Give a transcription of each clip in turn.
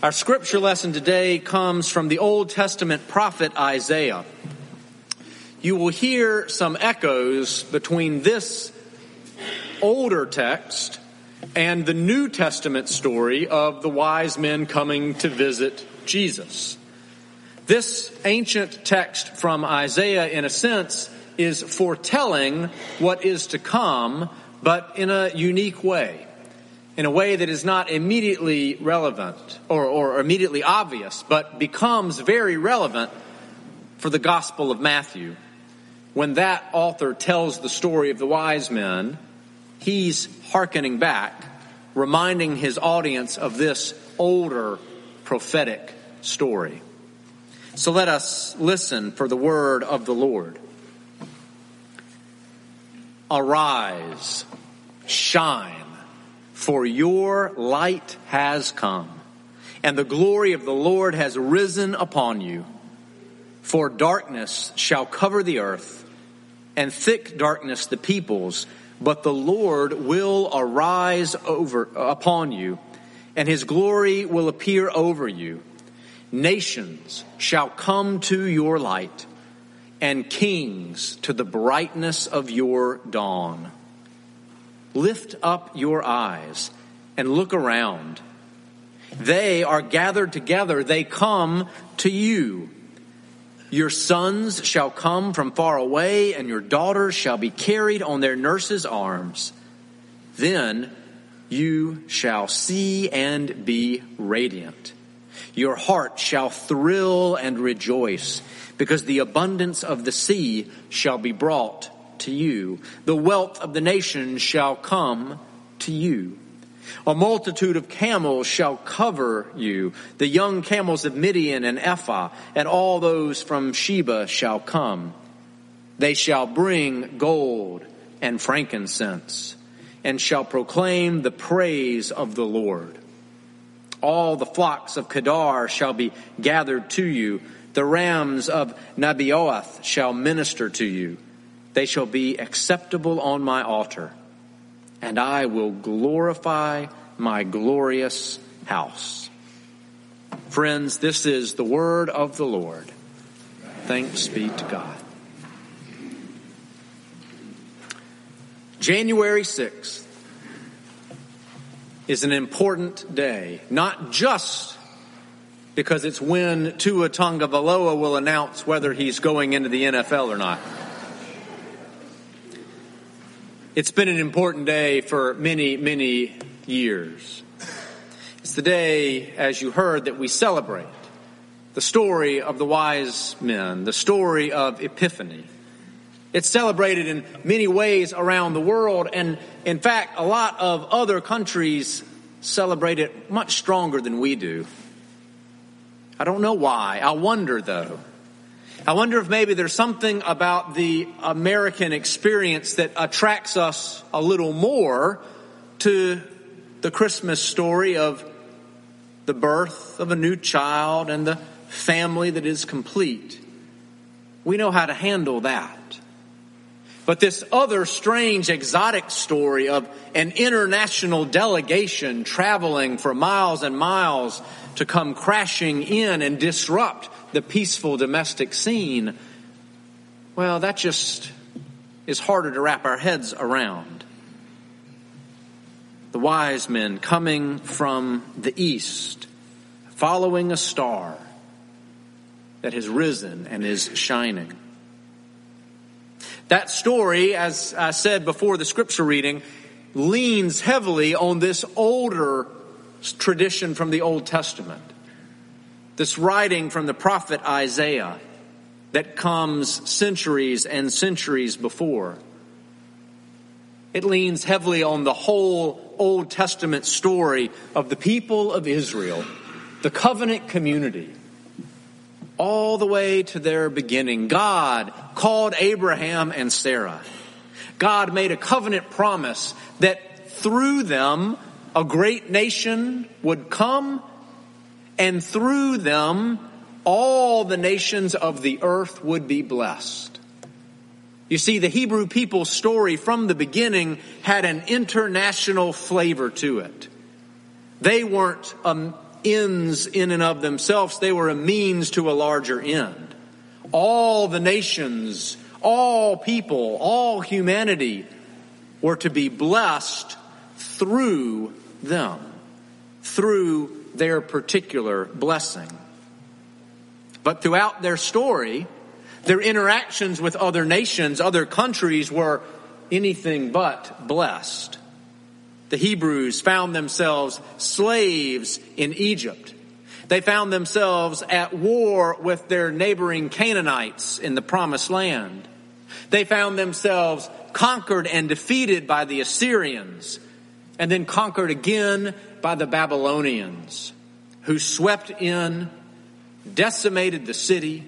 Our scripture lesson today comes from the Old Testament prophet Isaiah. You will hear some echoes between this older text and the New Testament story of the wise men coming to visit Jesus. This ancient text from Isaiah, in a sense, is foretelling what is to come, but in a unique way in a way that is not immediately relevant or, or immediately obvious, but becomes very relevant for the Gospel of Matthew. When that author tells the story of the wise men, he's hearkening back, reminding his audience of this older prophetic story. So let us listen for the word of the Lord. Arise, shine for your light has come, and the glory of the Lord has risen upon you. For darkness shall cover the earth, and thick darkness the peoples, but the Lord will arise over upon you, and his glory will appear over you. Nations shall come to your light, and kings to the brightness of your dawn. Lift up your eyes and look around. They are gathered together. They come to you. Your sons shall come from far away and your daughters shall be carried on their nurses' arms. Then you shall see and be radiant. Your heart shall thrill and rejoice because the abundance of the sea shall be brought to you. The wealth of the nations shall come to you. A multitude of camels shall cover you. The young camels of Midian and Ephah and all those from Sheba shall come. They shall bring gold and frankincense and shall proclaim the praise of the Lord. All the flocks of Kedar shall be gathered to you. The rams of Nebaioth shall minister to you. They shall be acceptable on my altar, and I will glorify my glorious house. Friends, this is the word of the Lord. Thanks be to God. January 6th is an important day, not just because it's when Tua Tagovailoa will announce whether he's going into the NFL or not. It's been an important day for many, many years. It's the day, as you heard, that we celebrate the story of the wise men, the story of Epiphany. It's celebrated in many ways around the world, and in fact, a lot of other countries celebrate it much stronger than we do. I don't know why. I wonder though. I wonder if maybe there's something about the American experience that attracts us a little more to the Christmas story of the birth of a new child and the family that is complete. We know how to handle that. But this other strange exotic story of an international delegation traveling for miles and miles to come crashing in and disrupt the peaceful domestic scene, well, that just is harder to wrap our heads around. The wise men coming from the east, following a star that has risen and is shining. That story, as I said before the scripture reading, leans heavily on this older tradition from the Old Testament this writing from the prophet Isaiah that comes centuries and centuries before. It leans heavily on the whole Old Testament story of the people of Israel, the covenant community, all the way to their beginning. God called Abraham and Sarah. God made a covenant promise that through them a great nation would come and through them all the nations of the earth would be blessed. You see, the Hebrew people's story from the beginning had an international flavor to it. They weren't a ends in and of themselves. They were a means to a larger end. All the nations, all people, all humanity were to be blessed through them, through their particular blessing. But throughout their story, their interactions with other nations, other countries were anything but blessed. The Hebrews found themselves slaves in Egypt. They found themselves at war with their neighboring Canaanites in the promised land. They found themselves conquered and defeated by the Assyrians and then conquered again by the Babylonians who swept in, decimated the city,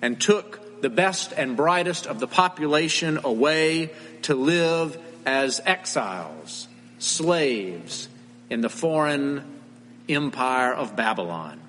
and took the best and brightest of the population away to live as exiles, slaves in the foreign empire of Babylon.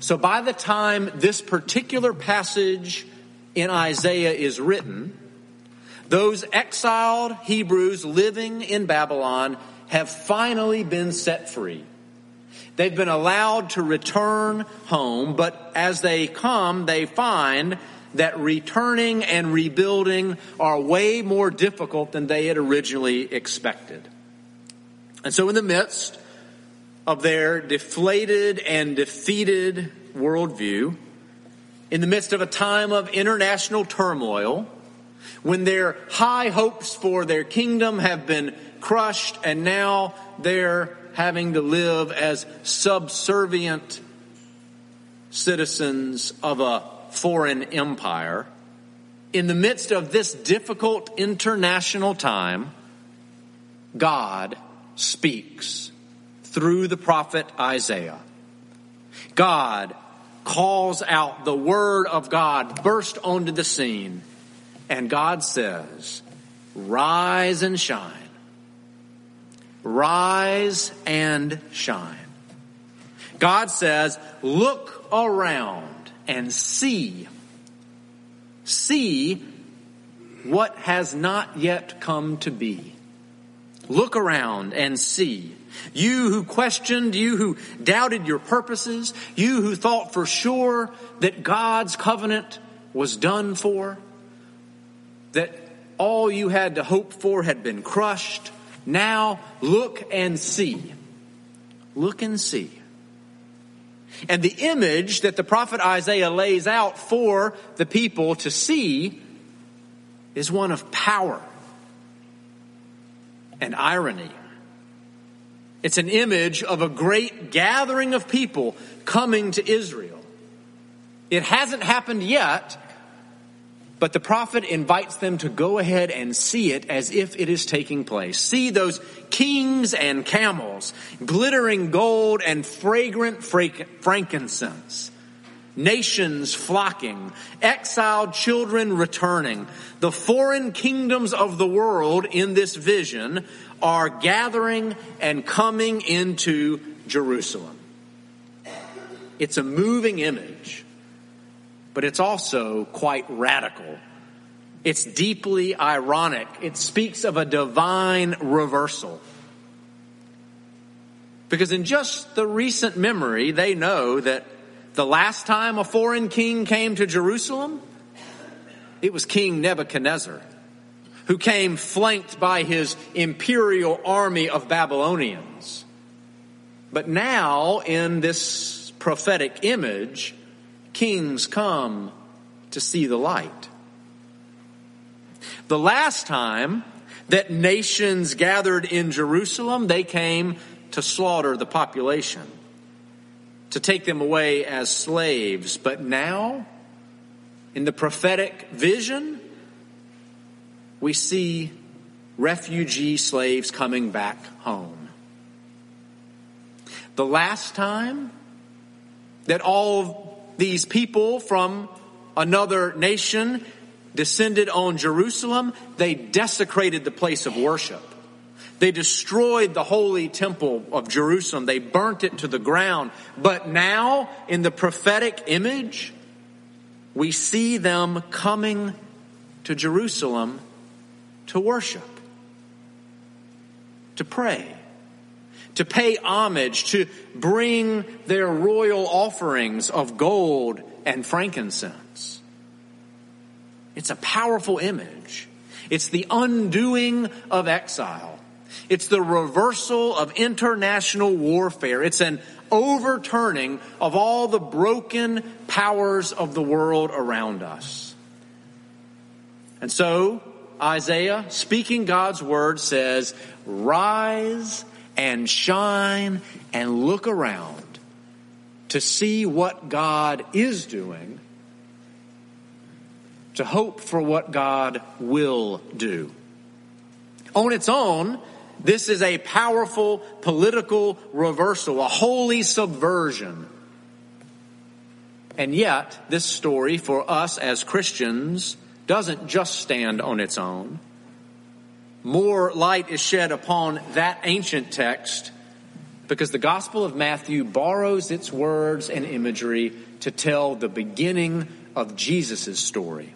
So by the time this particular passage in Isaiah is written, those exiled Hebrews living in Babylon have finally been set free. They've been allowed to return home, but as they come, they find that returning and rebuilding are way more difficult than they had originally expected. And so in the midst of their deflated and defeated worldview, in the midst of a time of international turmoil, when their high hopes for their kingdom have been crushed and now they're having to live as subservient citizens of a foreign empire, in the midst of this difficult international time, God speaks through the prophet Isaiah. God calls out the word of God burst onto the scene and God says, rise and shine. Rise and shine. God says, look around and see. See what has not yet come to be. Look around and see. You who questioned, you who doubted your purposes, you who thought for sure that God's covenant was done for, that all you had to hope for had been crushed. Now look and see. Look and see. And the image that the prophet Isaiah lays out for the people to see is one of power and irony. It's an image of a great gathering of people coming to Israel. It hasn't happened yet, but the prophet invites them to go ahead and see it as if it is taking place. See those kings and camels, glittering gold and fragrant frankincense. Nations flocking, exiled children returning. The foreign kingdoms of the world in this vision are gathering and coming into Jerusalem. It's a moving image but it's also quite radical. It's deeply ironic. It speaks of a divine reversal. Because in just the recent memory, they know that the last time a foreign king came to Jerusalem, it was King Nebuchadnezzar, who came flanked by his imperial army of Babylonians. But now, in this prophetic image, kings come to see the light. The last time that nations gathered in Jerusalem, they came to slaughter the population, to take them away as slaves. But now, in the prophetic vision, we see refugee slaves coming back home. The last time that all these people from another nation descended on Jerusalem, they desecrated the place of worship. They destroyed the holy temple of Jerusalem. They burnt it to the ground. But now, in the prophetic image, we see them coming to Jerusalem to worship, to pray, to pay homage, to bring their royal offerings of gold and frankincense. It's a powerful image. It's the undoing of exile. It's the reversal of international warfare. It's an overturning of all the broken powers of the world around us. And so, Isaiah, speaking God's word, says, Rise and shine and look around to see what God is doing, to hope for what God will do. On its own, this is a powerful political reversal, a holy subversion. And yet, this story for us as Christians doesn't just stand on its own. More light is shed upon that ancient text because the Gospel of Matthew borrows its words and imagery to tell the beginning of Jesus' story.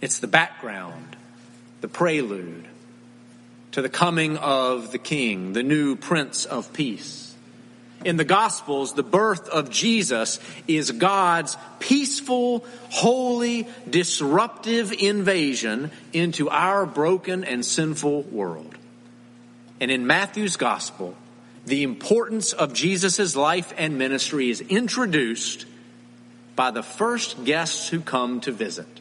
It's the background, the prelude to the coming of the King, the new Prince of Peace in the Gospels, the birth of Jesus is God's peaceful, holy, disruptive invasion into our broken and sinful world. And in Matthew's Gospel, the importance of Jesus' life and ministry is introduced by the first guests who come to visit.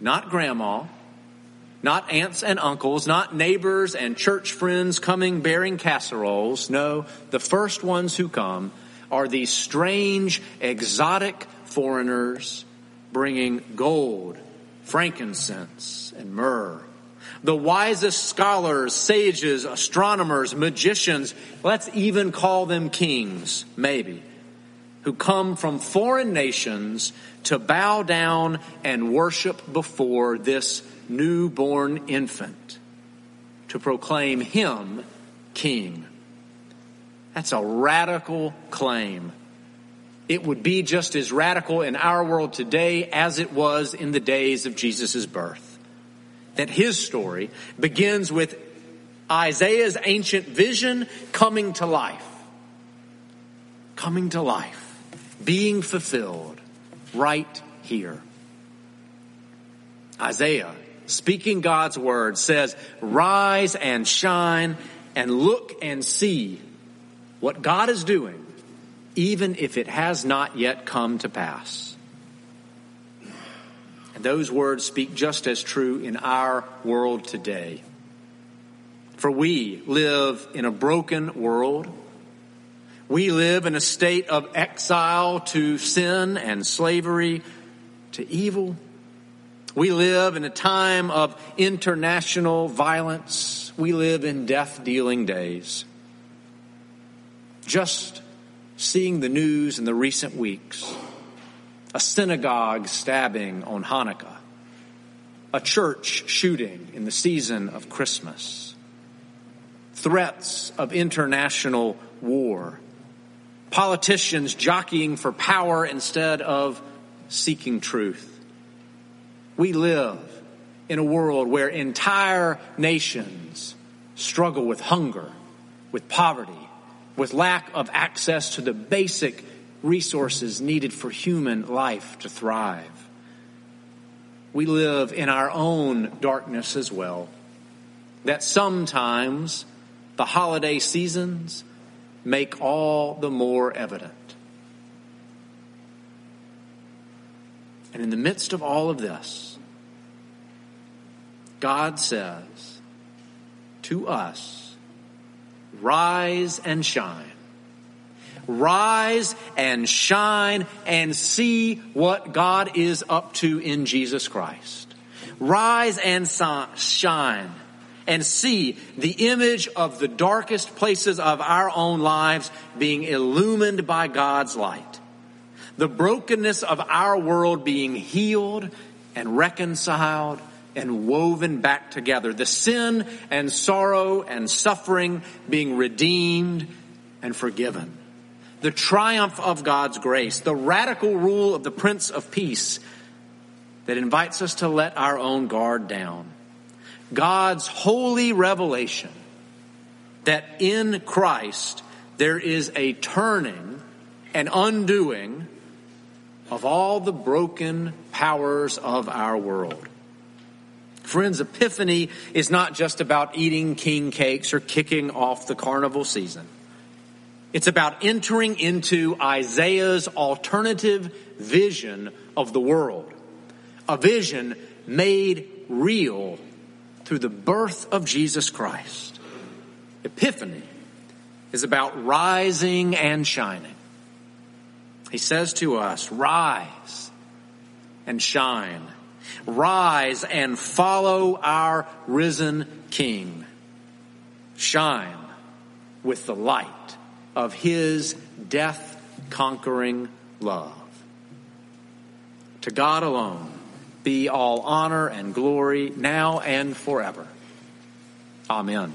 Not grandma, not aunts and uncles, not neighbors and church friends coming bearing casseroles. No, the first ones who come are these strange, exotic foreigners bringing gold, frankincense, and myrrh. The wisest scholars, sages, astronomers, magicians, let's even call them kings, maybe, who come from foreign nations to bow down and worship before this newborn infant to proclaim him king. That's a radical claim. It would be just as radical in our world today as it was in the days of Jesus' birth. That his story begins with Isaiah's ancient vision coming to life. Coming to life. Being fulfilled right here. Isaiah speaking God's word, says, Rise and shine and look and see what God is doing, even if it has not yet come to pass. And those words speak just as true in our world today. For we live in a broken world. We live in a state of exile to sin and slavery, to evil we live in a time of international violence. We live in death dealing days. Just seeing the news in the recent weeks a synagogue stabbing on Hanukkah, a church shooting in the season of Christmas, threats of international war, politicians jockeying for power instead of seeking truth we live in a world where entire nations struggle with hunger, with poverty, with lack of access to the basic resources needed for human life to thrive. We live in our own darkness as well. That sometimes the holiday seasons make all the more evident. And in the midst of all of this, God says to us, rise and shine. Rise and shine and see what God is up to in Jesus Christ. Rise and shine and see the image of the darkest places of our own lives being illumined by God's light the brokenness of our world being healed and reconciled and woven back together, the sin and sorrow and suffering being redeemed and forgiven, the triumph of God's grace, the radical rule of the Prince of Peace that invites us to let our own guard down, God's holy revelation that in Christ there is a turning and undoing of all the broken powers of our world. Friends, Epiphany is not just about eating king cakes or kicking off the carnival season. It's about entering into Isaiah's alternative vision of the world. A vision made real through the birth of Jesus Christ. Epiphany is about rising and shining. He says to us, rise and shine. Rise and follow our risen King. Shine with the light of his death conquering love. To God alone be all honor and glory now and forever. Amen.